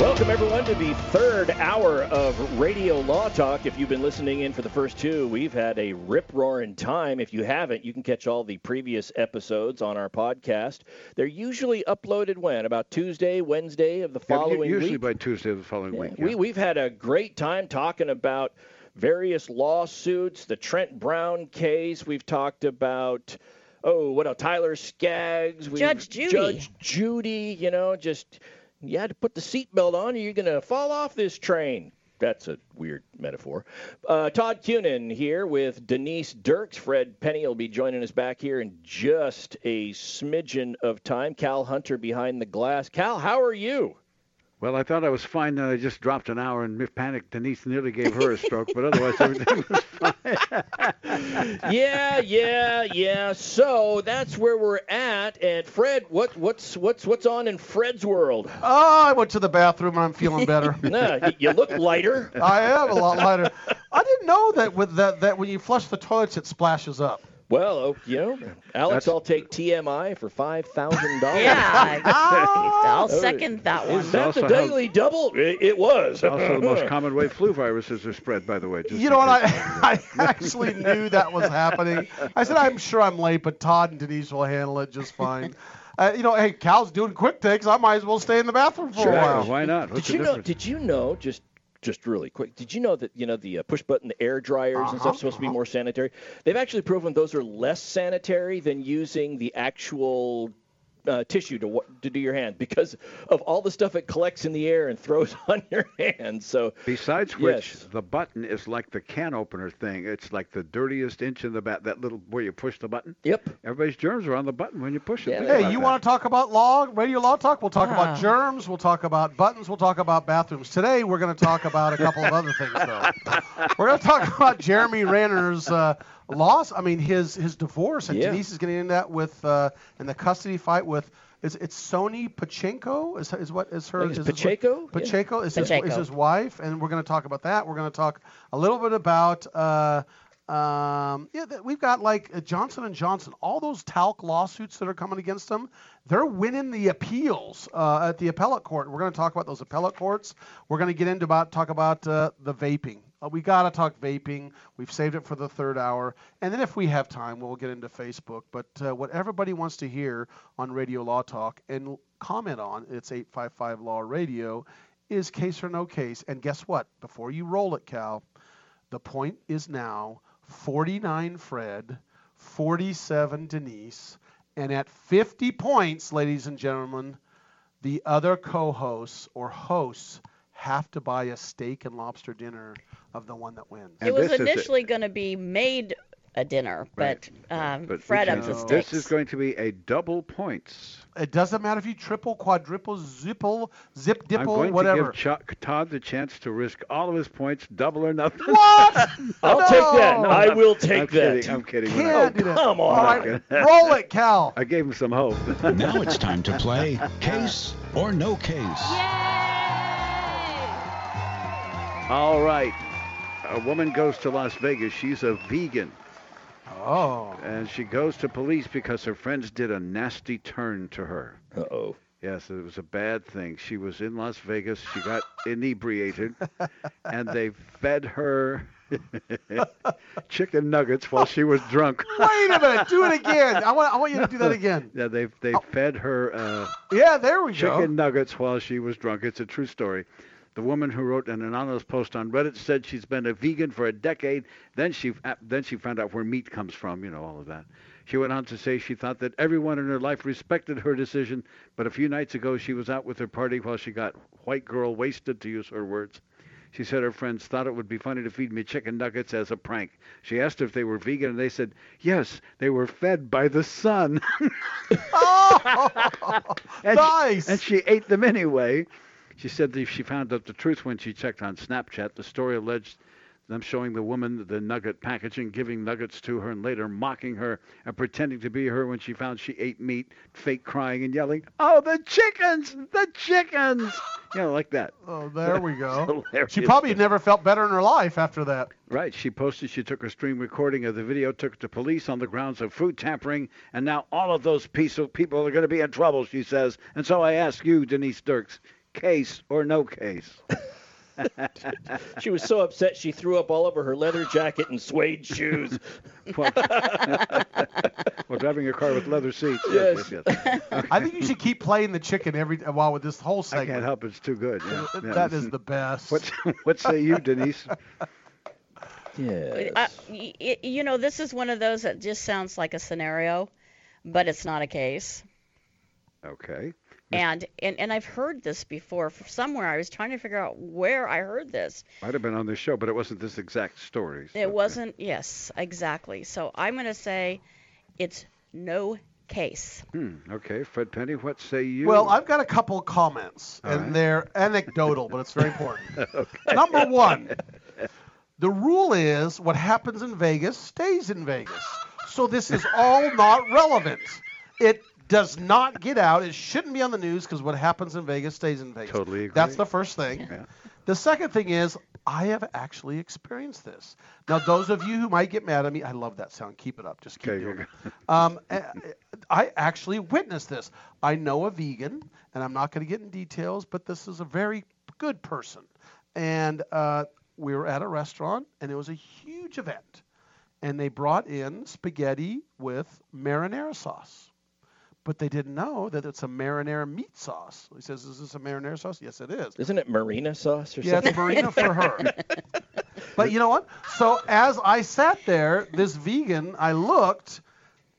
Welcome, everyone, to the third hour of Radio Law Talk. If you've been listening in for the first two, we've had a rip roaring time. If you haven't, you can catch all the previous episodes on our podcast. They're usually uploaded when? About Tuesday, Wednesday of the Yeah, following usually week? by Tuesday of the following week. We, yeah. we've had a great time talking about various lawsuits, the Trent Brown case. We've talked about, oh, what else? Tyler Skaggs. We've- Judge Judy. Judge Judy, you know, just you had to put the seatbelt on or you're going to fall off this train. That's a weird metaphor. Uh, Todd Cunin here with Denise Dirks. Fred Penney will be joining us back here in just a smidgen of time. Cal Hunter behind the glass. Cal, how are you? Well, I thought I was fine. Then I just dropped an hour and Miss Panic Denise nearly gave her a stroke, but otherwise everything was fine. yeah, yeah, yeah. So that's where we're at. And Fred, what what's what's what's on in Fred's world? Oh, I went to the bathroom and I'm feeling better. Nah, y- you look lighter. I am a lot lighter. I didn't know that with that that when you flush the toilets it splashes up. Well, oh, you know, Alex, That's- I'll take TMI for five thousand dollars. Yeah, I'll Oh, second that one. Is that also the how- daily double? It, it was. also, the most common way flu viruses are spread, by the way. Just You know what? I, I actually knew that was happening. I said I'm sure I'm late, but Todd and Denise will handle it just fine. Uh, you know, hey, Cal's doing quick takes. I might as well stay in the bathroom for Sure. a case. while. Why not? What's Did you know? Did you know? Just just really quick. Did you know that you know the uh, push button, the air dryers and Uh-huh, stuff supposed to be more sanitary? They've actually proven those are less sanitary than using the actual. Uh, tissue to wa- to do your hand because of all the stuff it collects in the air and throws on your hands. So Besides which, Yes. the button is like the can opener thing. It's like the dirtiest inch in the bat. That little where you push the button. yep. Everybody's germs are on the button when you push it. Yeah, Hey, you that. want to talk about law, radio law talk? We'll talk Ah. about germs. We'll talk about buttons. We'll talk about bathrooms. Today, we're going to talk about a couple of other things, though. We're going to talk about Jeremy Renner's uh, loss. I mean, his his divorce, and Yeah. Denise is getting into that with uh, in the custody fight with. Is it's Sonni Pachenko? Is, is what is her? I think it's is his- Pacheco? Yeah. Pacheco is, His, is his wife, and we're going to talk about that. We're going to talk a little bit about. Uh, um, yeah, we've got like uh, Johnson and Johnson, all those talc lawsuits that are coming against them. They're winning the appeals uh, at the appellate court. We're going to talk about those appellate courts. We're going to get into about talk about uh, the vaping. Uh, we got to talk vaping. We've saved it for the third hour, and then if we have time, we'll get into Facebook. But uh, what everybody wants to hear on Radio Law Talk and comment on, it's 855 Law Radio, is case or no case. And guess what? Before you roll it, Cal, the point is now 49 Fred, 47 Denise, and at 50 points, ladies and gentlemen, the other co-hosts or hosts have to buy a steak and lobster dinner of the one that wins. And it was this is it. initially going to be made a dinner, but, um, But Fred can- ups the No. stakes. This is going to be a double points. It doesn't matter if you triple, quadruple, zipple, zip, dipple, I'm going whatever. to give Chuck Todd the chance to risk all of his points, double or nothing. What? I'll No. take that. I will I'm take that. kidding. I'm kidding. We're not- Can't do that. come on. right, roll it, Cal. I gave him some hope. Now it's time to play Case or No Case. All right. A woman goes to Las Vegas. She's a vegan. Oh. And she goes to police because her friends did a nasty turn to her. Uh oh. Yes, it was a bad thing. She was in Las Vegas. She got inebriated, and they fed her chicken nuggets while she was drunk. Wait a minute. Do it again. I want, I want you to do that again. Yeah, they they fed her uh, Yeah, there we go. chicken nuggets while she was drunk. It's a true story. The woman who wrote an anonymous post on Reddit said she's been a vegan for a decade. Then she uh, then she found out where meat comes from. You know all of that. She went on to say she thought that everyone in her life respected her decision, but a few nights ago she was out with her party while she got white girl wasted, to use her words. She said her friends thought it would be funny to feed me chicken nuggets as a prank. She asked if they were vegan, and they said, yes, they were fed by the sun. Oh, and nice. She, and she ate them anyway. She said that she found out the truth when she checked on Snapchat. The story alleged them showing the woman the nugget packaging, giving nuggets to her, and later mocking her and pretending to be her when she found she ate meat, fake crying and yelling, "Oh, the chickens! The chickens!" You know, like that. Oh, there we go. She probably never felt better in her life after that. Right. She posted she took a stream recording of the video, took it to police on the grounds of food tampering, and now all of those piece of people are going to be in trouble, she says. And so I ask you, Denise Dirks, case or no case? She was so upset she threw up all over her leather jacket and suede shoes. well, well, driving a car with leather seats. Yes. yes, yes. I think you should keep playing the chicken every while with this whole segment. I segment. can't help. It's too good. Yeah, yeah. That is the best. What, what say you, Denise? Yes. Y- y- you know, this is one of those that just sounds like a scenario, but it's not a case. Okay. And, and and I've heard this before from somewhere. I was trying to figure out where I heard this. Might have been on this show, but it wasn't this exact story. so- It wasn't. Yes, exactly. So I'm going to say it's no case. Hmm. Okay. Fred Penney, what say you? Well, I've got a couple comments, All and right. they're anecdotal, but it's very important. Number one, the rule is what happens in Vegas stays in Vegas. So this is all not relevant. It does not get out. It shouldn't be on the news because what happens in Vegas stays in Vegas. Totally agree. That's the first thing. Yeah. The second thing is I have actually experienced this. Now, those of you who might get mad at me, I love that sound. Keep it up. Just keep Okay, doing it. Um, eh, I actually witnessed this. I know a vegan, and I'm not going to get in details, but this is a very good person. And uh, we were at a restaurant, and it was a huge event. And they brought in spaghetti with marinara sauce. But they didn't know that it's a marinara meat sauce. He says, Is this a marinara sauce? Yes, it is. Isn't it marina sauce or Yeah, something? Yeah, it's Marina for her. But you know what? So as I sat there, this vegan, I looked,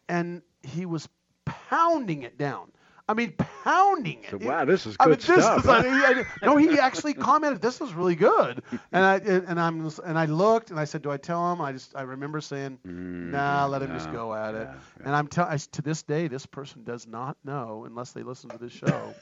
and he was pounding it down. I mean, pounding it. So, wow, this is I mean, good this stuff. is like, I- no, he actually commented, "This is really good," and I and I'm and I looked and I said, "Do I tell him?" I just I remember saying, mm, "Nah, let him just go at it." yeah, yeah. And I'm telling to this day, this person does not know unless they listen to this show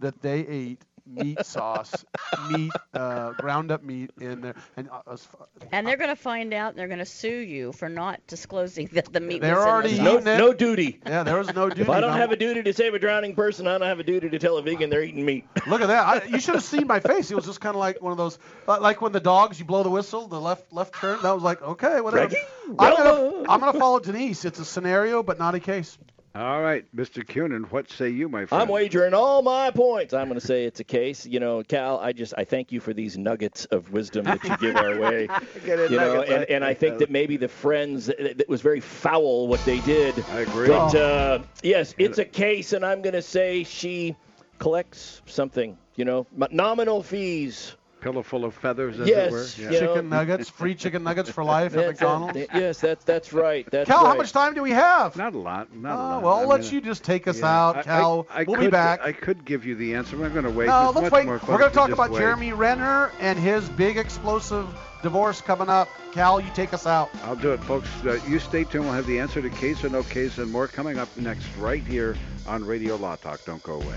that they ate meat sauce, meat, uh, ground up meat in there, and uh, as fa- And they're going to find out. and They're going to sue you for not disclosing that the meat They're was in already the No, sauce. eating it. no duty. yeah, there was no duty. If I don't no- have a duty to save a drowning person, I don't have a duty to tell a vegan they're eating meat. Look at that! I, you should have seen my face. It was just kind of like one of those, uh, like when the dogs you blow the whistle, the left left turn. That was like, okay, whatever. Reggie, I'm gonna, I'm gonna follow Denise. It's a scenario, but not a case. All right, Mr. Cunin, what say you, my friend? I'm wagering all my points. I'm going to say it's a case. You know, Cal, I just I thank you for these nuggets of wisdom that you give our way. Get it, You know, and, and I think that maybe the friends it, it was very foul what they did. I agree. But uh, yes, it's a case, and I'm going to say she collects something. You know, nominal fees. Pillow full of feathers, as Yes, it were. yeah. Yeah. Chicken nuggets, free chicken nuggets for life at McDonald's. that- yes, that's that's right. That's Cal, right. how much time do we have? Not a lot. Not a Oh, lot. well, I I'll let mean, you just take us yeah, out, I- Cal. I, I we'll could, be back. I could give you the answer, but I'm going to wait. no, It's let's much wait. more We're going to to talk about wait. Jeremy Renner and his big explosive divorce coming up. Cal, you take us out. I'll do it, folks. Uh, you stay tuned. We'll have the answer to case or no case and more coming up next right here on Radio Law Talk. Don't go away.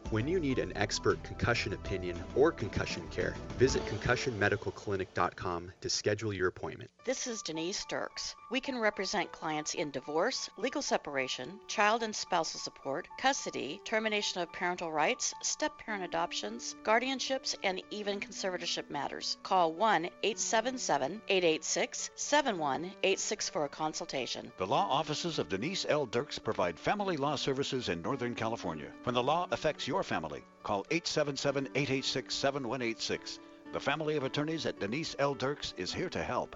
When you need an expert concussion opinion or concussion care, visit concussionmedicalclinic.com to schedule your appointment. This is Denise Dirks. We can represent clients in divorce, legal separation, child and spousal support, custody, termination of parental rights, step parent adoptions, guardianships, and even conservatorship matters. Call 1 877 886 7186 for a consultation. The law offices of Denise L. Dirks provide family law services in Northern California. When the law affects your family, call 877 886 7186. The family of attorneys at Denise L. Dirks is here to help.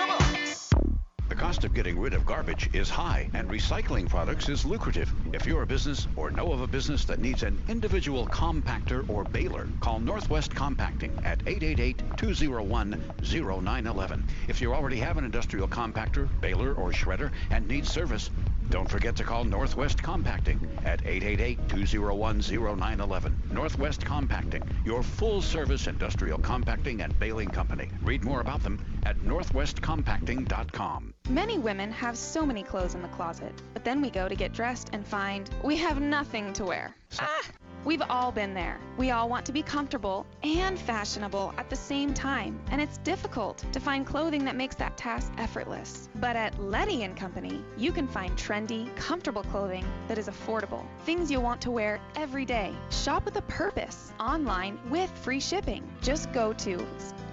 Cost of getting rid of garbage is high, and recycling products is lucrative. If you're a business or know of a business that needs an individual compactor or baler, call Northwest Compacting at 888-201-0911. If you already have an industrial compactor, baler, or shredder and need service, don't forget to call Northwest Compacting at 888-201-0911. Northwest Compacting, your full-service industrial compacting and baling company. Read more about them at northwestcompacting.com. Many women have so many clothes in the closet, but then we go to get dressed and find we have nothing to wear. Ah! We've all been there. We all want to be comfortable and fashionable at the same time, and it's difficult to find clothing that makes that task effortless. But at Letty and Company, you can find trendy, comfortable clothing that is affordable. Things you'll want to wear every day. Shop with a purpose online with free shipping. Just go to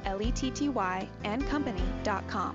L-E-T-T-Y and company.com.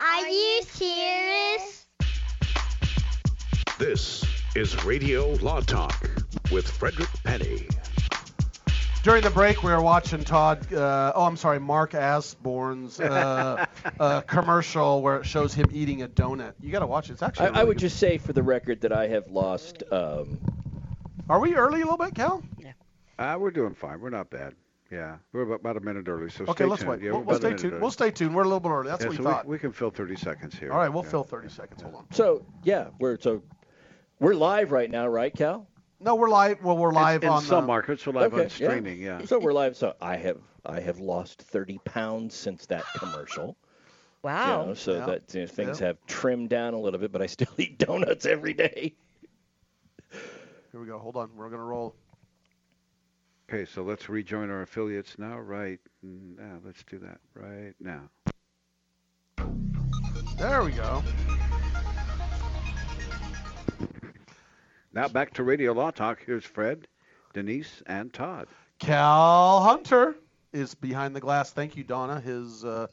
Are you serious? This is Radio Law Talk with Frederick Penney. During the break, we were watching Todd. Uh, oh, I'm sorry, Mark Asborn's uh, uh, commercial where it shows him eating a donut. You got to watch it. It's actually. I really would good. just say for the record that I have lost. Um, Are we early a little bit, Cal? Yeah. Uh, we're doing fine. We're not bad. Yeah, we're about, about a minute early, so Okay, stay let's tuned. wait. Yeah, we'll we're we'll stay tuned. early. We'll stay tuned. We're a little bit early. That's yeah, what so we thought. We, we can fill 30 seconds here. All right, we'll Yeah. fill 30 seconds. Hold on. so yeah, we're so we're live right now, right, Cal? No, we're live. Well, we're live on in on some the, markets, we're live on Okay, yeah. streaming. Yeah. So we're live. So I have I have lost 30 pounds since that commercial. Wow. You know, so Yeah. that you know, things Yeah. have trimmed down a little bit, but I still eat donuts every day. Here we go. Hold on. We're gonna roll. Okay, so let's rejoin our affiliates now. Right now, let's do that right now. There we go. Now back to Radio Law Talk. Here's Fred, Denise, and Todd. Cal Hunter is behind the glass. Thank you, Donna, his uh,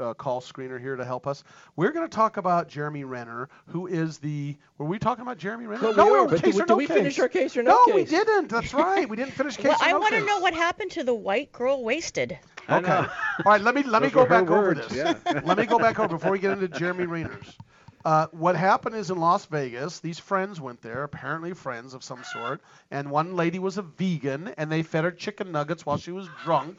uh, call screener here to help us. We're going to talk about Jeremy Renner, who is the. Were we talking about Jeremy Renner? No, we were. but case did- or did no we case. finish our case or no we case? didn't. That's right. We didn't finish case Well, or I no want to know what happened to the white girl wasted. Okay. All right. Let me let me go were her back over this. yeah. let me go back over before we get into Jeremy Renner's. Uh, what happened is in Las Vegas, these friends went there, apparently friends of some sort, and one lady was a vegan, and they fed her chicken nuggets while she was drunk,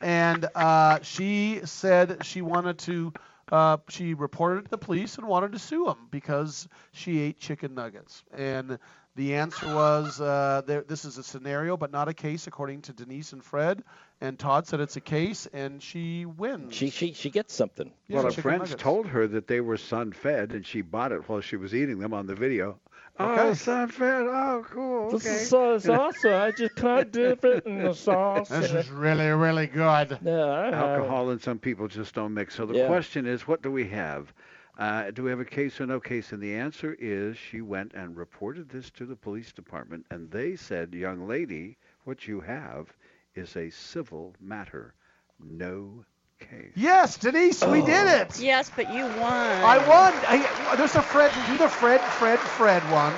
and uh, she said she wanted to. Uh, she reported to the police and wanted to sue them because she ate chicken nuggets, and The answer was uh, there, this is a scenario, but not a case, according to Denise and Fred. And Todd said it's a case, and she wins. She she she gets something. Yeah, well, her friends nuggets. told her that they were sun-fed, and she bought it while she was eating them on the video. Oh, Okay. sun-fed. Oh, cool. This okay. is soy sauce. I just can't dip it in the sauce. This is really, really good. Yeah, I have. Alcohol and some people just don't mix. So the Yeah. question is, what do we have? Uh, do we have a case or no case? And the answer is she went and reported this to the police department, and they said, young lady, what you have is a civil matter, no case. Yes, Denise, we did Oh. it. Yes, but you won. I won. I, there's a Fred. Do the Fred, Fred, Fred one,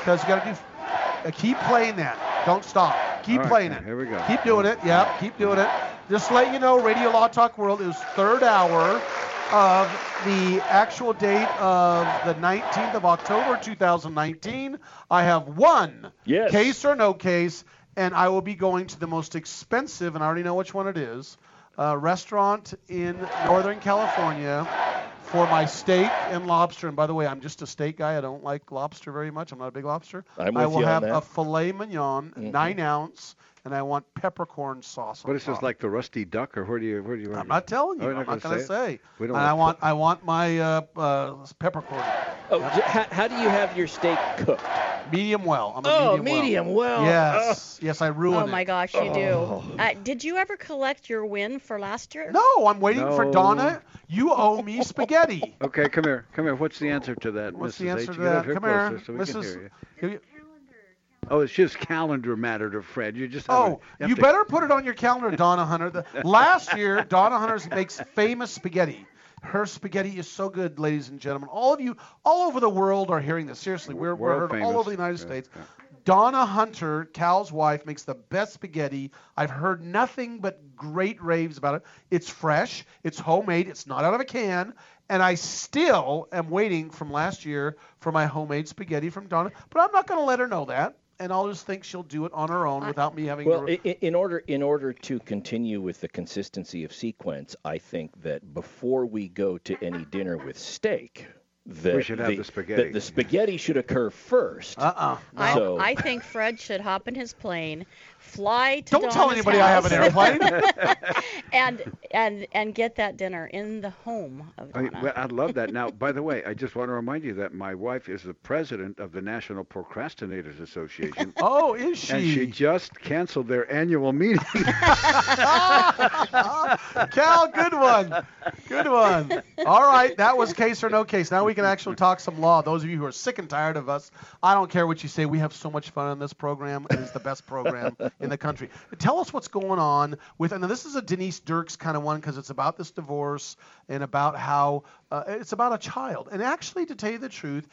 because you got to do. Uh, keep playing that. Don't stop. Keep All right, playing now, it. Here we go. Keep doing it. Yeah, keep doing it. Just to let you know, Radio Law Talk World is third hour of the actual date of the 19th of October 2019. I have one Yes. case or no case, and I will be going to the most expensive, and I already know which one it is, uh, restaurant in Northern California for my steak and lobster. And by the way, I'm just a steak guy. I don't like lobster very much. I'm not a big lobster. I'm I with will you on have that. a filet mignon, Mhm. nine ounce, and I want peppercorn sauce. on What is this top. like the rusty duck, or where do you where do you? I'm not telling Oh, you. you're I'm not gonna going say. it? We don't and I want want I want my uh, uh, peppercorn. Oh, j- how, how do you have your steak cooked? Medium well. I'm a Oh, medium, medium well. Yes. Yes, I ruined Oh it. my gosh, you Oh. do. Uh, did you ever collect your win for last year? No, I'm waiting for Donna. You owe me spaghetti. Okay, come here, come here. What's the answer to that, What's Mrs. the answer H? to that? Come here, so Mrs. hear you. Give you- Oh, it's just calendar matter to Fred. You just Oh, a- you, you to- better put it on your calendar, Donna Hunter. The, last year, Donna Hunter makes famous spaghetti. Her spaghetti is so good, ladies and gentlemen. All of you, all over the world, are hearing this. Seriously, we're, we're heard all over the United Yeah, States. yeah. Donna Hunter, Cal's wife, makes the best spaghetti. I've heard nothing but great raves about it. It's fresh, it's homemade, it's not out of a can, and I still am waiting from last year for my homemade spaghetti from Donna. But I'm not going to let her know that, and I'll just think she'll do it on her own without me having Well, to. i- i- in order in order to continue with the consistency of sequence, I think that before we go to any dinner with steak, that We should have the spaghetti. that the spaghetti should occur first. Uh-uh. I, So I think Fred should hop in his plane, fly to Don't tell Donna's anybody I have an airplane. and and and get that dinner in the home of I, Donna. well, I love that. Now, by the way, I just want to remind you that my wife is the president of the National Procrastinators Association. oh, is she? And she just canceled their annual meeting. Cal, good one. Good one. All right, that was case or no case. Now we can actually talk some law. Those of you who are sick and tired of us, I don't care what you say. We have so much fun on this program. It is the best program in the country. Tell us what's going on with, and this is a Denise Dirks kind of one because it's about this divorce and about how uh, it's about a child. And actually, to tell you the truth,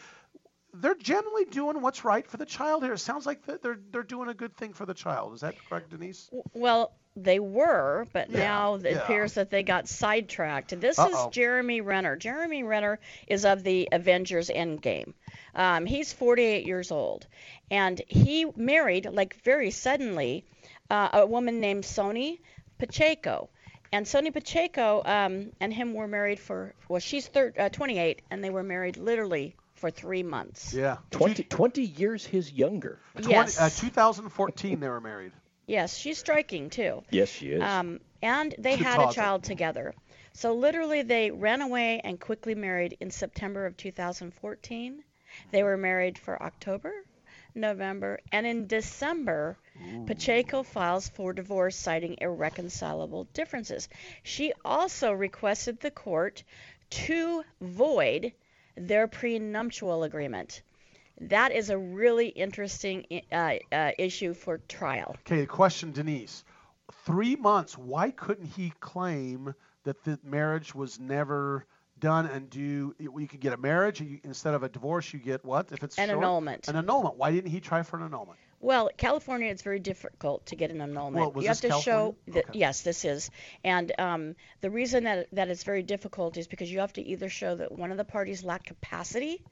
they're generally doing what's right for the child here. It sounds like they're they're doing a good thing for the child. Is that correct, Denise? Well, they were, but Yeah, now it yeah. appears that they got sidetracked. This Uh-oh. is Jeremy Renner. Jeremy Renner is of the Avengers Endgame. Um, he's 48 years old, and he married, like very suddenly, uh, a woman named Sonni Pacheco. And Sonni Pacheco um, and him were married for, well, she's thir- uh, 28, and they were married literally for three months. Yeah. 20, 20 years his younger. 20, Yes. uh, 2014 they were married. Yes, she's striking too. Yes, she is. Um, and they had a child together. So literally, they ran away and quickly married in September of 2014. They were married for October, November, and in December, Pacheco files for divorce citing irreconcilable differences. She also requested the court to void their prenuptial agreement. That is a really interesting uh, uh, issue for trial. Okay, the question, Denise. Three months. Why couldn't he claim that the marriage was never done and do? You could get a marriage you, instead of a divorce. You get what if it's An short? annulment. An annulment. Why didn't he try for an annulment? Well, California, it's very difficult to get an annulment. Well, was you have to show California? that yes, this is, and um, the reason that that it's very difficult is because you have to either show that one of the parties lacked capacity,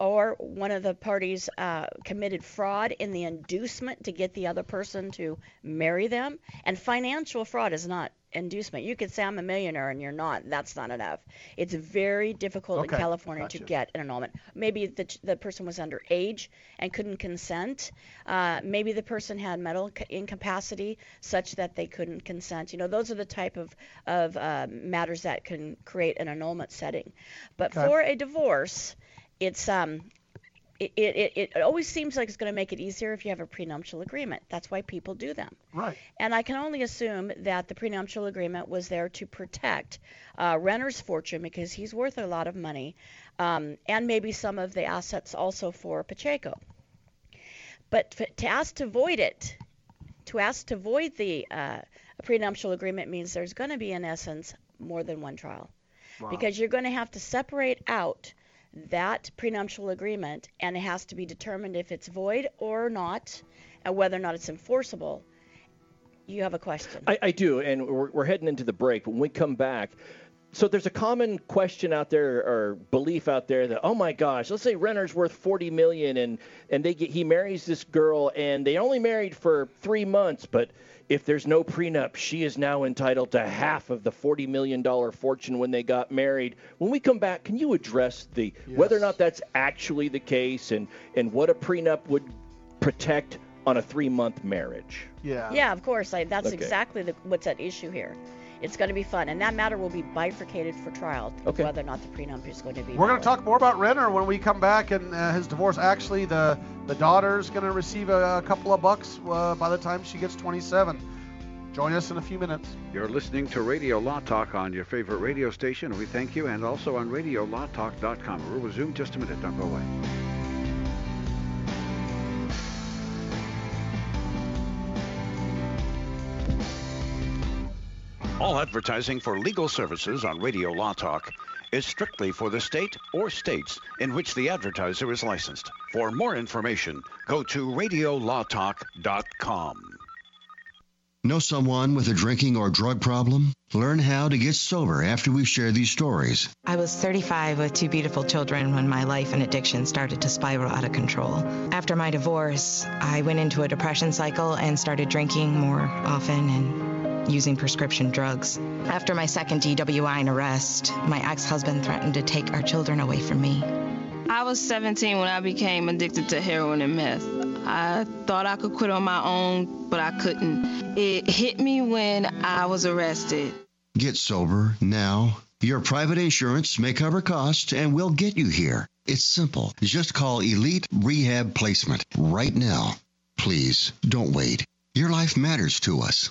or one of the parties uh, committed fraud in the inducement to get the other person to marry them. And financial fraud is not inducement. You could say I'm a millionaire and you're not. That's not enough. It's very difficult Okay, in California gotcha. to get an annulment. Maybe the, the person was underage and couldn't consent. Uh, maybe the person had mental incapacity such that they couldn't consent. You know, those are the type of, of uh, matters that can create an annulment setting. But Okay. for a divorce, it's um, it, it, it, it always seems like it's going to make it easier if you have a prenuptial agreement. That's why people do them. Right. And I can only assume that the prenuptial agreement was there to protect uh, Renner's fortune because he's worth a lot of money, um, and maybe some of the assets also for Pacheco. But f- to ask to void it, to ask to void the uh, prenuptial agreement means there's going to be, in essence, more than one trial. Wow. Because you're going to have to separate out that prenuptial agreement, and it has to be determined if it's void or not, and whether or not it's enforceable. You have a question. I, I do, and we're, we're heading into the break. When we come back, so there's a common question out there or belief out there that oh my gosh, let's say Renner's worth 40 million and and they get he marries this girl and they only married for three months, but if there's no prenup, she is now entitled to half of the 40 million dollar fortune when they got married. When we come back, can you address the whether or not that's actually the case and and what a prenup would protect on a three month marriage? Yeah. Yeah, of course. I, that's Okay. exactly the, what's at issue here. It's going to be fun, and that matter will be bifurcated for trial, Okay. whether or not the prenup is going to be. We're going to talk more about Renner when we come back and uh, his divorce. Actually, the the daughter's going to receive a, a couple of bucks uh, by the time she gets 27. Join us in a few minutes. You're listening to Radio Law Talk on your favorite radio station. We thank you, and also on RadioLawTalk.com. We'll resume just a minute. Don't go away. All advertising for legal services on Radio Law Talk is strictly for the state or states in which the advertiser is licensed. For more information, go to radiolawtalk.com. Know someone with a drinking or drug problem? Learn how to get sober after we share these stories. I was 35 with two beautiful children when my life and addiction started to spiral out of control. After my divorce, I went into a depression cycle and started drinking more often and using prescription drugs. After my second DWI and arrest, my ex husband threatened to take our children away from me. I was 17 when I became addicted to heroin and meth. I thought I could quit on my own, but I couldn't. It hit me when I was arrested. Get sober now. Your private insurance may cover costs and we'll get you here. It's simple. Just call Elite Rehab Placement right now. Please don't wait. Your life matters to us.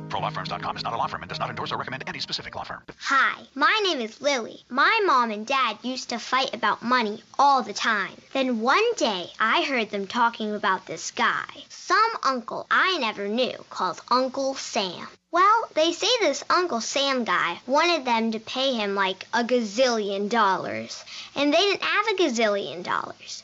ProLawFirms.com is not a law firm and does not endorse or recommend any specific law firm. Hi, my name is Lily. My mom and dad used to fight about money all the time. Then one day I heard them talking about this guy, some uncle I never knew called Uncle Sam. Well, they say this Uncle Sam guy wanted them to pay him like a gazillion dollars, and they didn't have a gazillion dollars.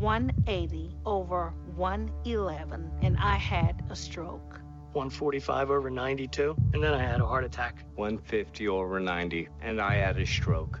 180 over 111, and I had a stroke. 145 over 92, and then I had a heart attack. 150 over 90, and I had a stroke.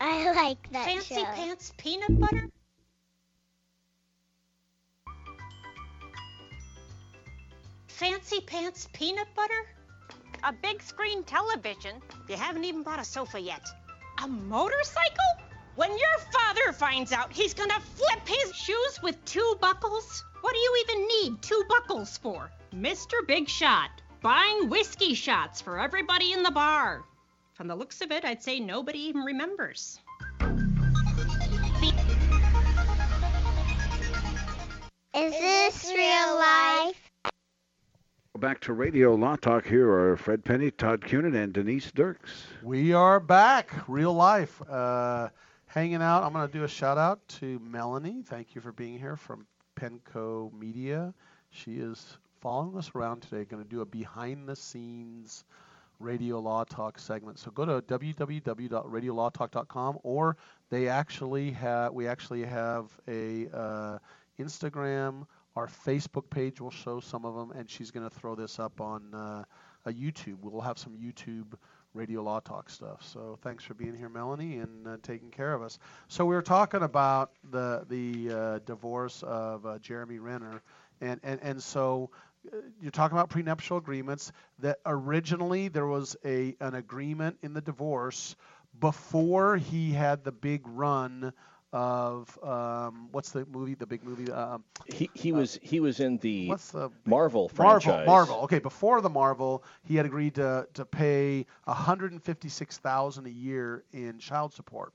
I like that Fancy show. Pants Peanut Butter? Fancy Pants Peanut Butter? A big screen television. You haven't even bought a sofa yet. A motorcycle? When your father finds out, he's gonna flip his shoes with two buckles? What do you even need two buckles for? Mr. Big Shot, buying whiskey shots for everybody in the bar. From the looks of it, I'd say nobody even remembers. Is this real life? Back to Radio Law Talk. Here are Fred Penney, Todd Cunin, and Denise Dirks. We are back, real life, uh, hanging out. I'm going to do a shout out to Melanie. Thank you for being here from Penco Media. She is following us around today, going to do a behind the scenes Radio Law Talk segment. So go to www.radiolawtalk.com, or they actually have we actually have a uh, Instagram. Our Facebook page will show some of them, and she's going to throw this up on uh, a YouTube. We'll have some YouTube Radio Law Talk stuff. So thanks for being here, Melanie, and uh, taking care of us. So we were talking about the the uh, divorce of uh, Jeremy Renner, and and and so you're talking about prenuptial agreements. That originally there was a an agreement in the divorce before he had the big run of um, what's the movie? The big movie. Um, He he was he was in the the Marvel Marvel, franchise. Marvel. Okay, before the Marvel, he had agreed to to pay 156,000 a year in child support.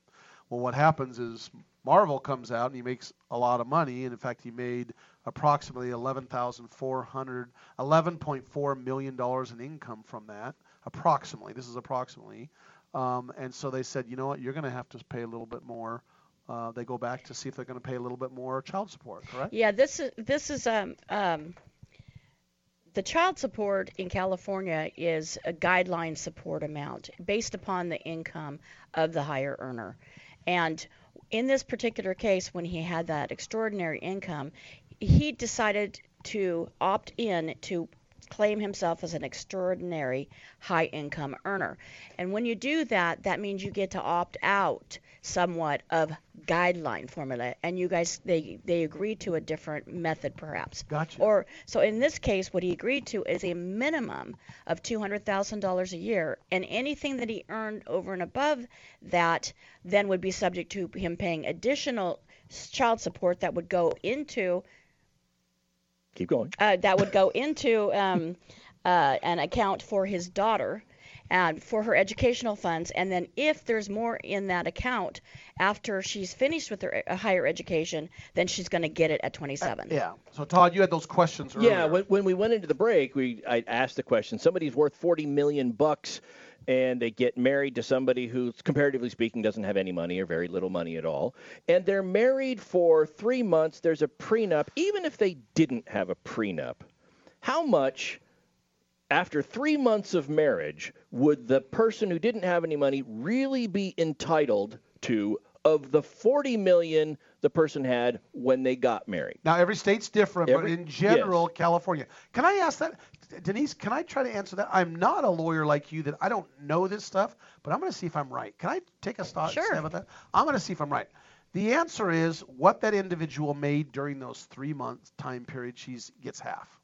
Well, what happens is Marvel comes out and he makes a lot of money, and in fact, he made approximately 11,400, 11.4 million dollars in income from that. Approximately, this is approximately. Um, and so they said, you know what, you're going to have to pay a little bit more. Uh, they go back to see if they're going to pay a little bit more child support, correct? Yeah, this is this is um um the child support in California is a guideline support amount based upon the income of the higher earner. And in this particular case, when he had that extraordinary income, he decided to opt in to claim himself as an extraordinary high income earner. And when you do that, that means you get to opt out somewhat of guideline formula and you guys they they agreed to a different method perhaps Gotcha. or so in this case what he agreed to is a minimum of $200000 a year and anything that he earned over and above that then would be subject to him paying additional child support that would go into Keep going. uh, that would go into um, uh, an account for his daughter and for her educational funds. And then if there's more in that account after she's finished with her uh, higher education, then she's going to get it at 27. Yeah. So Todd, you had those questions earlier. Yeah, when, when we went into the break, we I asked the question: somebody's worth 40 million bucks, and they get married to somebody who's, comparatively speaking, doesn't have any money or very little money at all, and they're married for three months. There's a prenup. Even if they didn't have a prenup, how much? After three months of marriage, would the person who didn't have any money really be entitled to of the 40 million the person had when they got married? Now every state's different, Every- but in general, California. Can I ask that, Denise? Can I try to answer that? I'm not a lawyer like you that I don't know this stuff, but I'm going to see if I'm right. Can I take a thought Sure. stab at that? I'm going to see if I'm right. The answer is what that individual made during those three months time period. She gets half.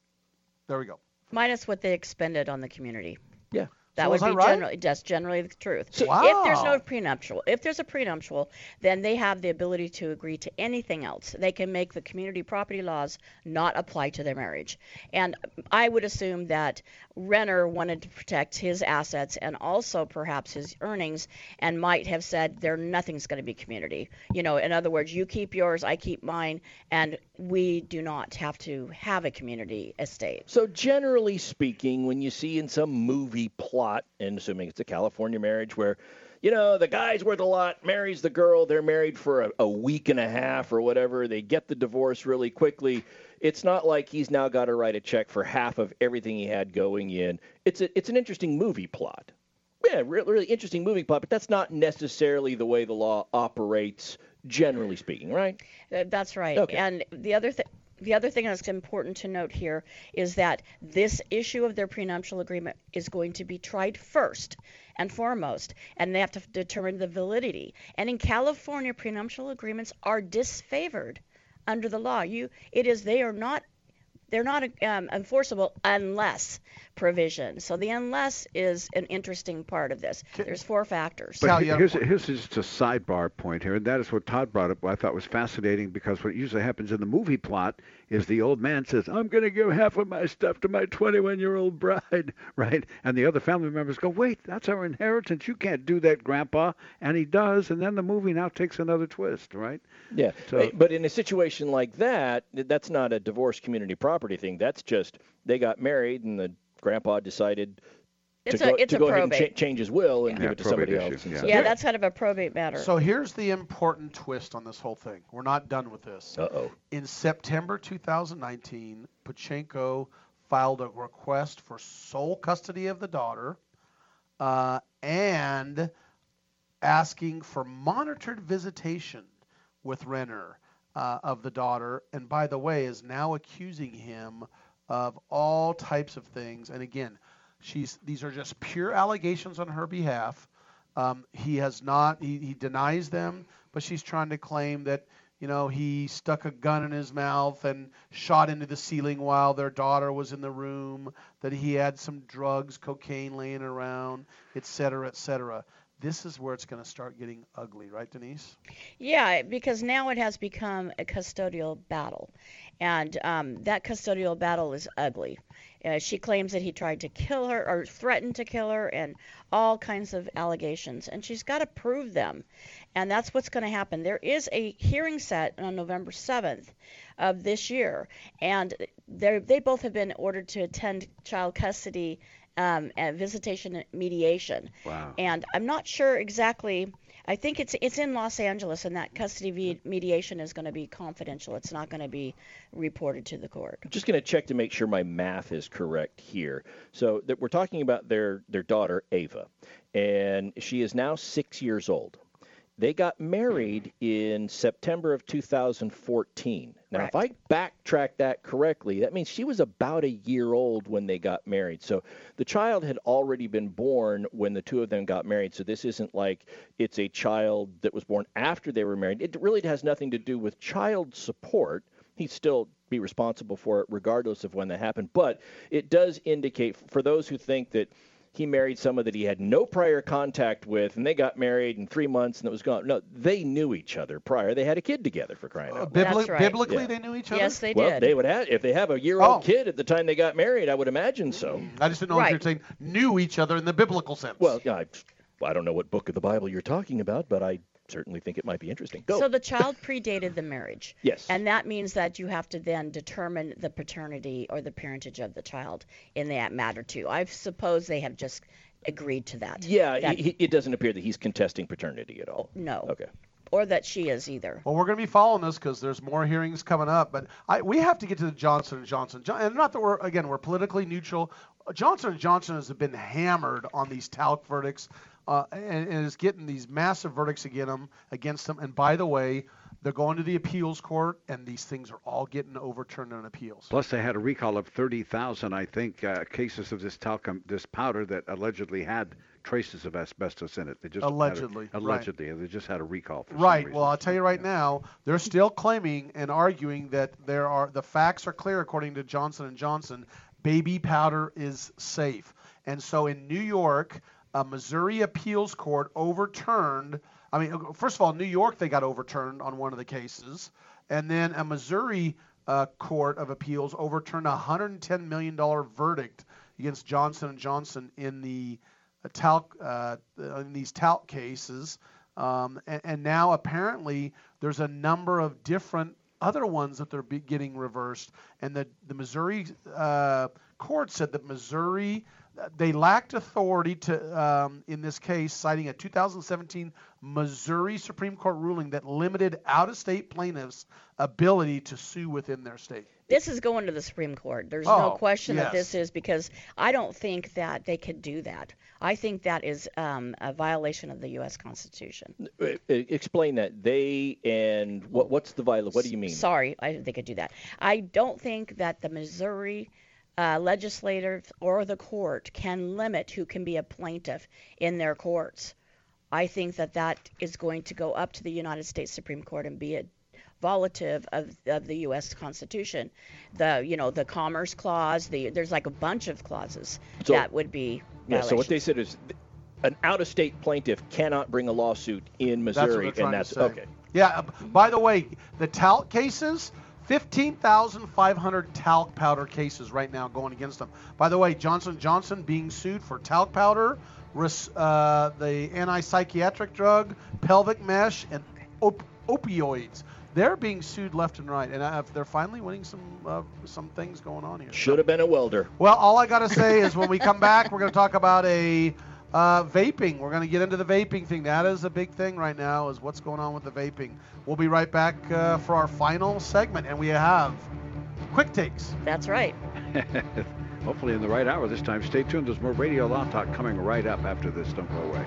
There we go. Minus what they expended on the community. Yeah. That So would that be right? generally that's generally the truth. So- If there's no prenuptial, if there's a prenuptial, then they have the ability to agree to anything else. They can make the community property laws not apply to their marriage. And I would assume that Renner wanted to protect his assets and also perhaps his earnings and might have said there nothing's going to be community. You know, in other words, you keep yours, I keep mine, and we do not have to have a community estate. So generally speaking, when you see in some movie plot, and assuming it's a California marriage where, you know, the guy's worth a lot, marries the girl, they're married for a, a week and a half or whatever, they get the divorce really quickly. It's not like he's now got to write a check for half of everything he had going in. It's a, it's an interesting movie plot. Yeah, re- really interesting movie plot, but that's not necessarily the way the law operates, generally speaking, right? That's right. Okay. And the other thing. The other thing that's important to note here is that this issue of their prenuptial agreement is going to be tried first and foremost, and they have to determine the validity. And in California, prenuptial agreements are disfavored under the law. You, it is they are not they're not um, enforceable unless provision. So the unless is an interesting part of this. There's four factors. But here's, here's just a sidebar point here, and that is what Todd brought up. I thought was fascinating because what usually happens in the movie plot is the old man says, "I'm going to give half of my stuff to my 21-year-old bride," right? And the other family members go, "Wait, that's our inheritance. You can't do that, Grandpa." And he does, and then the movie now takes another twist, right? Yeah, So- but in a situation like that, that's not a divorce community property thing. That's just they got married and the grandpa decided It's to a- go, it's to go ahead and cha- change his will and Yeah, give it to somebody issue, else. yeah. so- yeah, that's kind of a probate matter. So here's the important twist on this whole thing. We're not done with this. Uh-oh. In September 2019, Pacheco filed a request for sole custody of the daughter uh, and asking for monitored visitation with Renner uh, of the daughter. And by the way, is now accusing him of all types of things. And again, she's these are just pure allegations on her behalf. Um, he has not, he, he denies them, but she's trying to claim that, you know, he stuck a gun in his mouth and shot into the ceiling while their daughter was in the room, that he had some drugs, cocaine laying around, et cetera, et cetera. This is where it's going to start getting ugly, right, Denise? Yeah, because now it has become a custodial battle, and um, that custodial battle is ugly. Uh, she claims that he tried to kill her or threatened to kill her, and all kinds of allegations, and she's got to prove them, and that's what's going to happen. There is a hearing set on November 7th of this year, and they they both have been ordered to attend child custody um, and visitation and mediation. Wow. And I'm not sure exactly. I think it's it's in Los Angeles, and that custody ve- mediation is going to be confidential. It's not going to be reported to the court. I'm just going to check to make sure my math is correct here. So that we're talking about their their daughter Ava, and she is now six years old. They got married in September of 2014. Now, if I backtrack that correctly, that means she was about a year old when they got married. So the child had already been born when the two of them got married. So this isn't like it's a child that was born after they were married. It really has nothing to do with child support. He'd still be responsible for it regardless of when that happened. But it does indicate, for those who think that he married someone that he had no prior contact with, and they got married in three months, and it was gone. No, they knew each other prior. They had a kid together for crying uh, out loud. Bibli- Biblically, they knew each other. Yes, they well, did. they would have if they have a year-old Oh. kid at the time they got married. I would imagine so. Mm. I just didn't know if you're saying knew each other in the biblical sense. Well, I, I don't know what book of the Bible you're talking about, but I certainly think it might be interesting. Go. So the child predated the marriage. Yes. And that means that you have to then determine the paternity or the parentage of the child in that matter too. I suppose they have just agreed to that. yeah, That- he, he- it doesn't appear that he's contesting paternity at all. no. Okay. Or that she is either. Well, we're going to be following this because there's more hearings coming up. But I, we have to get to the Johnson and Johnson. Jo- And not that we're again we're politically neutral. Johnson and Johnson has been hammered on these talc verdicts, uh, and, and is getting these massive verdicts against them. Against them. And by the way, they're going to the appeals court, and these things are all getting overturned on appeals. Plus, they had a recall of 30,000, I think, uh, cases of this talcum, this powder that allegedly had traces of asbestos in it. They just had a- Allegedly, right. they just had a recall. Right. Well, I'll tell you right now, they're still claiming and arguing that there are the facts are clear according to Johnson and Johnson. Baby powder is safe, and so in New York, a Missouri appeals court overturned. I mean, first of all, New York they got overturned on one of the cases, and then a Missouri uh, court of appeals overturned a 110 million dollar verdict against Johnson and Johnson in the uh, talc uh, in these talc cases. Um, and, and now apparently there's a number of different other ones that they're getting reversed. And the, the Missouri uh, court said that Missouri, they lacked authority to, um, in this case, citing a 2017 Missouri Supreme Court ruling that limited out of state plaintiffs' ability to sue within their state. This is going to the Supreme Court. There's Oh, no question that this is because I don't think that they could do that. I think that is um, a violation of the U.S. Constitution. Uh, uh, Explain that. They and what? What's the violation? What do you mean? Sorry, I think they could do that. I don't think that the Missouri uh, legislature or the court can limit who can be a plaintiff in their courts. I think that that is going to go up to the United States Supreme Court and be a violative of, of the U.S. Constitution. The you know the Commerce Clause. The there's like a bunch of clauses So- that would be. Yeah. So what they said is, an out-of-state plaintiff cannot bring a lawsuit in Missouri, they're and that's okay. Yeah. uh, By the way, the talc cases, 15,500 talc powder cases right now going against them. By the way, Johnson Johnson being sued for talc powder, uh, the anti-psychiatric drug, pelvic mesh, and op- opioids. They're being sued left and right, and uh, they're finally winning some uh, some things going on here. Should have been a welder. Well, all I got to say is when we come back, we're going to talk about a uh, vaping. We're going to get into the vaping thing. That is a big thing right now, is what's going on with the vaping. We'll be right back uh, for our final segment, and we have quick takes. That's right. Hopefully in the right hour this time. Stay tuned. There's more Radio Law Talk coming right up after this. Don't go away.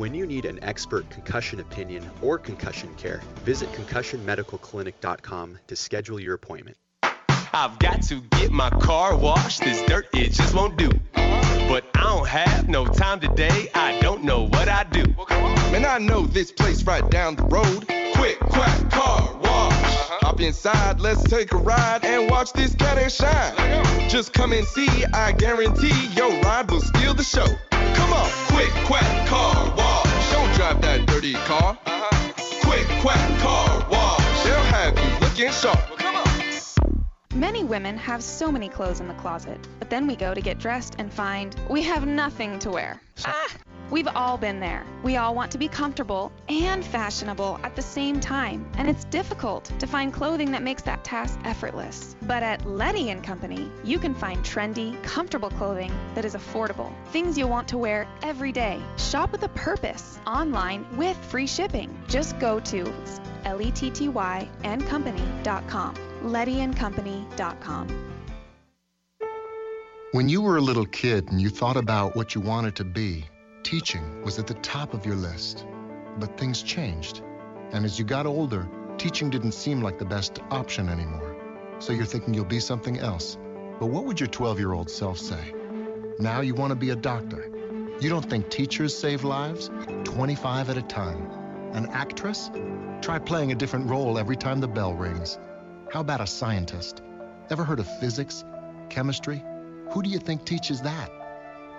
When you need an expert concussion opinion or concussion care, visit concussionmedicalclinic.com to schedule your appointment. I've got to get my car washed. This dirt, it just won't do. But I don't have no time today. I don't know what I do. Man, I know this place right down the road. Quick, quack, car wash. Uh-huh. Hop inside, let's take a ride and watch this cat and shine. Just come and see, I guarantee your ride will steal the show. Come on, quick, quack, car wash. Don't drive that dirty car. Quick, quack, car wash. They'll have you looking sharp. Many women have so many clothes in the closet, but then we go to get dressed and find we have nothing to wear. Ah! We've all been there. We all want to be comfortable and fashionable at the same time, and it's difficult to find clothing that makes that task effortless. But at Letty and Company, you can find trendy, comfortable clothing that is affordable. Things you'll want to wear every day. Shop with a purpose online with free shipping. Just go to L-E-T-T-Y and company.com. LettyandCompany.com. When you were a little kid and you thought about what you wanted to be, teaching was at the top of your list. But things changed. And as you got older, teaching didn't seem like the best option anymore. So you're thinking you'll be something else. But what would your 12 year old self say? Now you want to be a doctor. You don't think teachers save lives? 25 at a time. An actress? Try playing a different role every time the bell rings. How about a scientist? Ever heard of physics? Chemistry? Who do you think teaches that?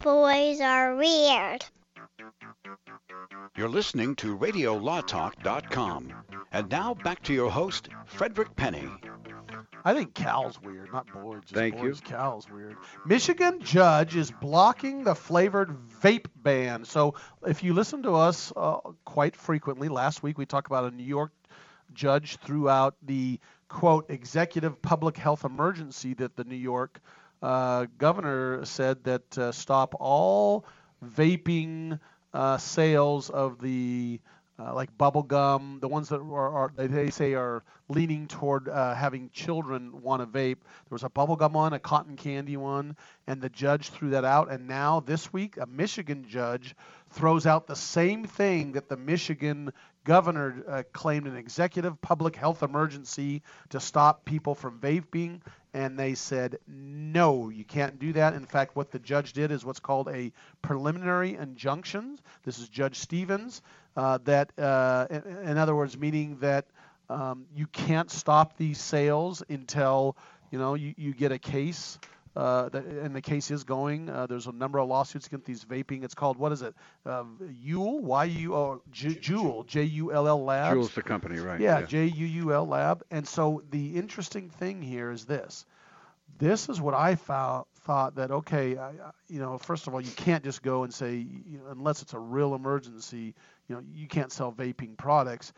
Boys are weird. You're listening to RadioLawTalk.com. And now back to your host, Frederick Penney. I think Cal's weird, not Boyd. Just Thank Boyd's you. Cal's weird. Michigan judge is blocking the flavored vape ban. So if you listen to us uh, quite frequently, last week we talked about a New York judge threw out the quote executive public health emergency that the New York uh, governor said that uh, stop all vaping uh, sales of the uh, like bubble gum, the ones that are, are they- say are leaning toward having children want to vape. There was a bubble gum one, a cotton candy one, and the judge threw that out. And now this week, a Michigan judge throws out the same thing that the Michigan governor uh, claimed an executive public health emergency to stop people from vaping. And they said, no, you can't do that. In fact, what the judge did is what's called a preliminary injunction. This is Judge Stephens. Uh, that, uh, in, other words, meaning that um, you can't stop these sales until you know you, you get a case uh, the, and the case is going. Uh, there's a number of lawsuits against these vaping. It's called what is it? Uh, Juul, Y U O Juul, J U L L Labs. Juul's the company, right? Yeah, J U U L Lab. And so the interesting thing here is this. This is what I found, thought that okay, I, you know, first of all, you can't just go and say you know, unless it's a real emergency, you know, you can't sell vaping products.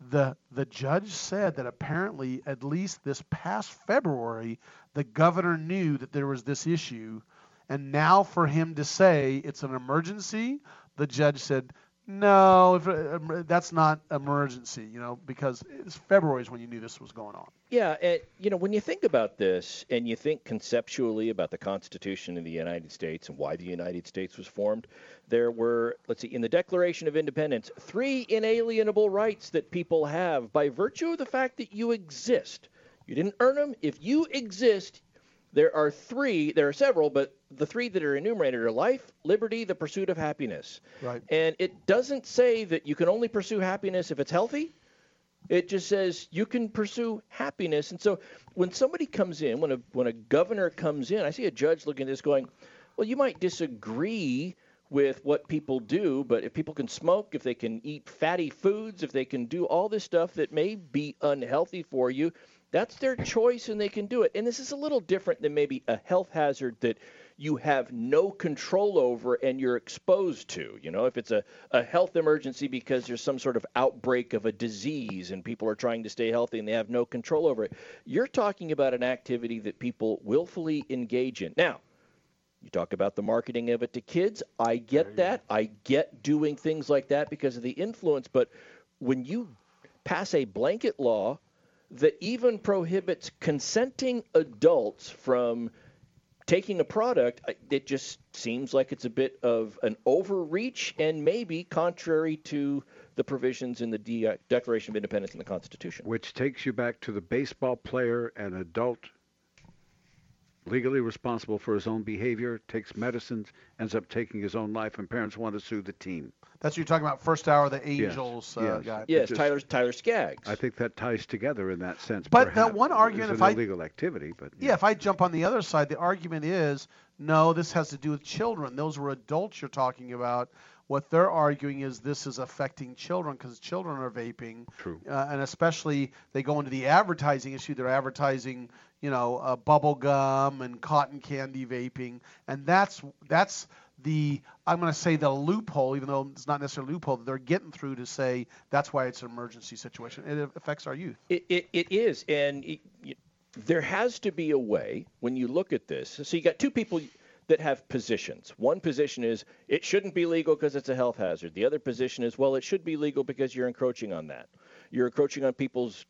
The the judge said that apparently at least this past February, the governor knew that there was this issue, and now for him to say it's an emergency, the judge said no, if, uh, that's not emergency, you know, because it's February is when you knew this was going on. Yeah, and, you know, when you think about this and you think conceptually about the Constitution of the United States and why the United States was formed, there were, let's see, in the Declaration of Independence, three inalienable rights that people have by virtue of the fact that you exist. You didn't earn them. If you exist, there are three, there are several, but the three that are enumerated are life, liberty, the pursuit of happiness. Right. And it doesn't say that you can only pursue happiness if it's healthy. It just says you can pursue happiness. And so when somebody comes in, when a when a governor comes in, I see a judge looking at this going, well, you might disagree with what people do, but if people can smoke, if they can eat fatty foods, if they can do all this stuff that may be unhealthy for you, that's their choice and they can do it. And this is a little different than maybe a health hazard that you have no control over and you're exposed to. You know, if it's a, a health emergency because there's some sort of outbreak of a disease and people are trying to stay healthy and they have no control over it, you're talking about an activity that people willfully engage in. Now, you talk about the marketing of it to kids. I get that. I get doing things like that because of the influence. But when you pass a blanket law that even prohibits consenting adults from taking a product, uh, it just seems like it's a bit of an overreach and maybe contrary to the provisions in the De- Declaration of Independence and the Constitution. Which takes you back to the baseball player and adult legally responsible for his own behavior, takes medicines, ends up taking his own life, and parents want to sue the team. That's what you're talking about. First hour, the Angels yes, uh, yes. guy. Yes, Just- Tyler Tyler Skaggs. I think that ties together in that sense. But that one argument, It's if an I- illegal activity, but Yeah, if I jump on the other side, the argument is no, this has to do with children. Those were adults you're talking about. What they're arguing is this is affecting children because children are vaping. True. Uh, and especially they go into the advertising issue. They're advertising, you know, uh, bubble gum and cotton candy vaping, and that's that's the I'm going to say the loophole, even though it's not necessarily a loophole, they're getting through to say that's why it's an emergency situation. It affects our youth. It, it, it is, and it, there has to be a way when you look at this. So you got two people that have positions. One position is it shouldn't be legal because it's a health hazard. The other position is well, it should be legal because you're encroaching on that. You're encroaching on people's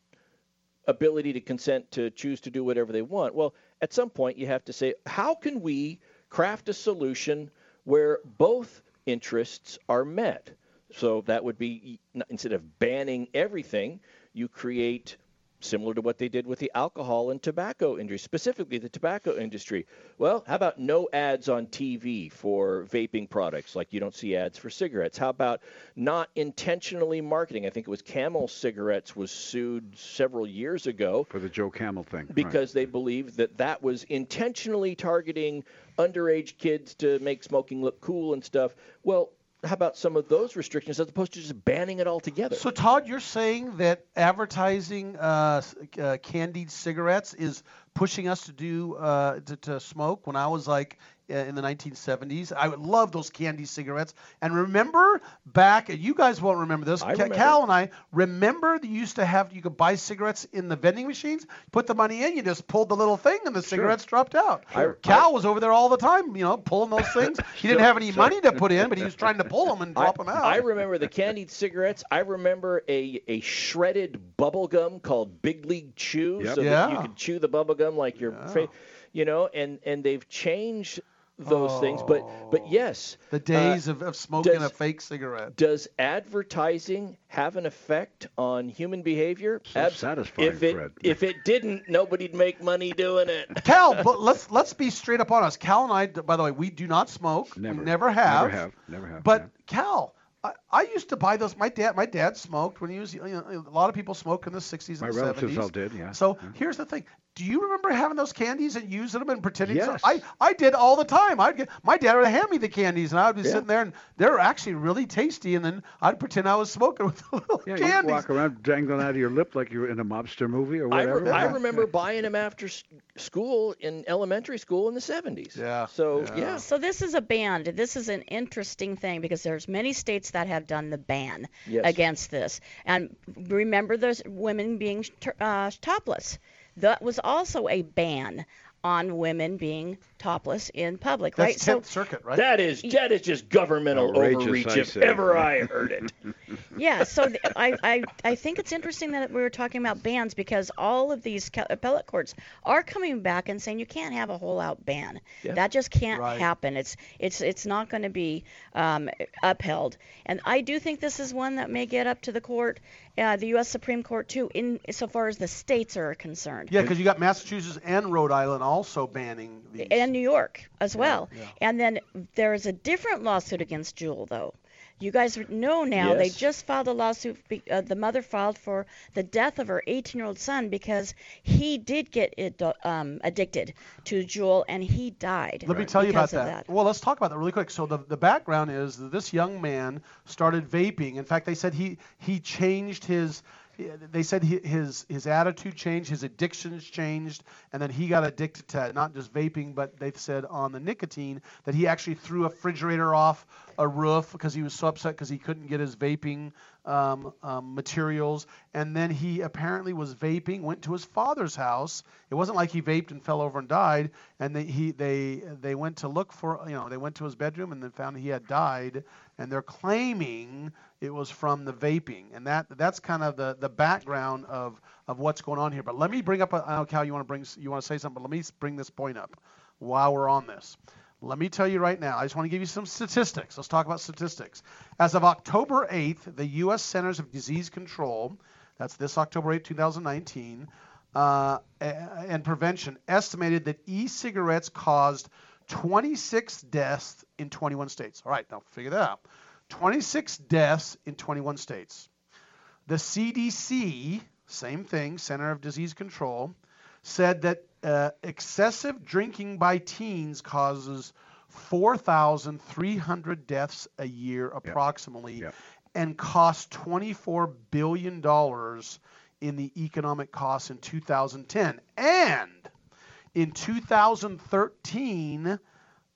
ability to consent to choose to do whatever they want. Well, at some point you have to say how can we craft a solution where both interests are met? So that would be instead of banning everything, you create similar to what they did with the alcohol and tobacco industry, specifically the tobacco industry. Well, how about no ads on TV for vaping products like you don't see ads for cigarettes? How about not intentionally marketing? I think it was Camel Cigarettes was sued several years ago for the Joe Camel thing. right. because they believed that that was intentionally targeting underage kids to make smoking look cool and stuff. Well, how about some of those restrictions as opposed to just banning it altogether? So Todd, you're saying that advertising uh, uh, candied cigarettes is pushing us to do uh, to, to smoke. When I was like Uh, in the 1970s, I would love those candy cigarettes. And remember back, you guys won't remember this. I remember. Cal and I remember that you used to have you could buy cigarettes in the vending machines. Put the money in, you just pulled the little thing, and the cigarettes dropped out. Sure. Cal was over there all the time, you know, pulling those things. He didn't Sure, have any sure. money to put in, but he was trying to pull them and drop I, them out. I remember the candied cigarettes. I remember a, a shredded bubble gum called Big League Chew, Yep. so that you could chew the bubble gum like your, fa- you know, and and they've changed those things. But but yes, Oh. the days uh, of, of smoking does- a fake cigarette. Does advertising have an effect on human behavior? So Abs- satisfying, if it, Fred. If it didn't, nobody'd make money doing it. Cal, but let's let's be straight up on us. Cal and I, by the way, we do not smoke. Never. We never have. Never have. Never have. But Cal, I, I used to buy those. My dad, my dad smoked when he was. You know, a lot of people smoked in the 60s and My and relatives 70s. all did, yeah. So here's the thing. Do you remember having those candies and using them and pretending? so- Yes. I I did all the time. I'd get my dad would hand me the candies and I would be Yeah. sitting there and they're actually really tasty and then I'd pretend I was smoking with the little Yeah, you walk around dangling out of your lip like you were in a mobster movie or I, whatever. re- I remember buying them after school in elementary school in the 70s. Yeah. So yeah. So this is a band. This is an interesting thing because there's many states that have done the ban Yes. against this. And remember those women being uh, topless. That was also a ban on women being topless in public, That's right? So 10th Circuit, right? That is that is just governmental Outrageous, overreach if ever I heard it. yeah, so th- I, I, I think it's interesting that we were talking about bans because all of these appellate courts are coming back and saying you can't have a whole out ban. Yeah. That just can't Right. happen. It's it's it's not going to be um, upheld. And I do think this is one that may get up to the court, uh, the U.S. Supreme Court too, in so far as the states are concerned. Yeah, because you got Massachusetts and Rhode Island also banning these. and New York as well. yeah. And then there is a different lawsuit against Juul, though. You guys know now they just filed a lawsuit. Uh, the mother filed for the death of her 18-year-old son because he did get it, um, addicted to Juul and he died. Let me tell you about because that. Well, let's talk about that really quick. So the the background is that this young man started vaping. In fact, they said he he changed his. They said his his attitude changed, his addictions changed, and then he got addicted to not just vaping, but they've said on the nicotine that he actually threw a refrigerator off a roof because he was so upset because he couldn't get his vaping um, um, materials. And then he apparently was vaping, went to his father's house. It wasn't like he vaped and fell over and died. And they, he, they, they went to look for, you know, they went to his bedroom and then found he had died. And they're claiming it was from the vaping. And that, that's kind of the, the background of, of what's going on here. But let me bring up, a, I know Cal, you want to bring, you want to say something, but let me bring this point up while we're on this. Let me tell you right now, I just want to give you some statistics. Let's talk about statistics. As of October 8th, the U.S. Centers of Disease Control, that's this October 8, 2019, uh, and Prevention estimated that e cigarettes caused 26 deaths in 21 states. All right, now figure that out. 26 deaths in 21 states. The CDC, same thing, Center of Disease Control, said that uh, excessive drinking by teens causes 4,300 deaths a year approximately and costs $24 billion in the economic costs in 2010. And in 2013,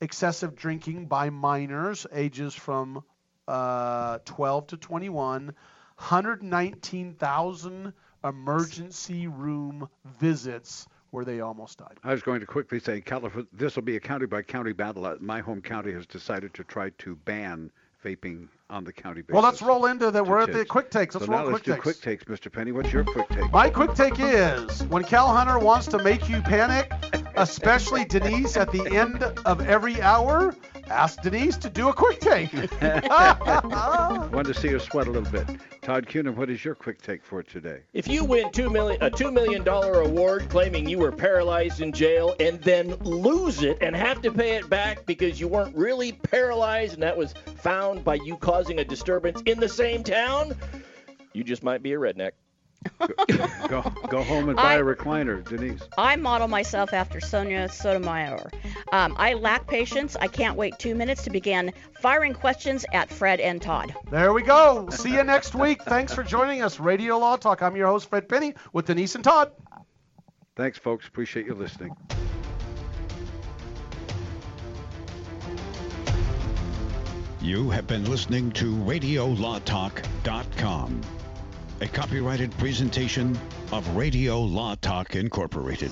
excessive drinking by minors ages from uh, 12 to 21, 119,000 emergency room visits where they almost died. I was going to quickly say, California, this will be a county by county battle. Uh, My home county has decided to try to ban vaping on the county basis. Well, let's roll into the. to We're at the quick takes. Let's so roll now quick let's do quick takes, Mr. Penney. What's your quick take? My quick take is when Cal Hunter wants to make you panic, especially Denise at the end of every hour, ask Denise to do a quick take. Wanted to see her sweat a little bit. Todd Cunin, what is your quick take for today? If you win two million a two million dollar award claiming you were paralyzed in jail and then lose it and have to pay it back because you weren't really paralyzed and that was found by you causing a disturbance in the same town, you just might be a redneck. Go go home and buy I- a recliner, Denise. I model myself after Sonia Sotomayor. Um, I lack patience. I can't wait two minutes to begin firing questions at Fred and Todd. There we go. See you next week. Thanks for joining us, Radio Law Talk. I'm your host, Fred Penney, with Denise and Todd. Thanks, folks. Appreciate you listening. You have been listening to RadioLawTalk.com, a copyrighted presentation of Radio Law Talk Incorporated.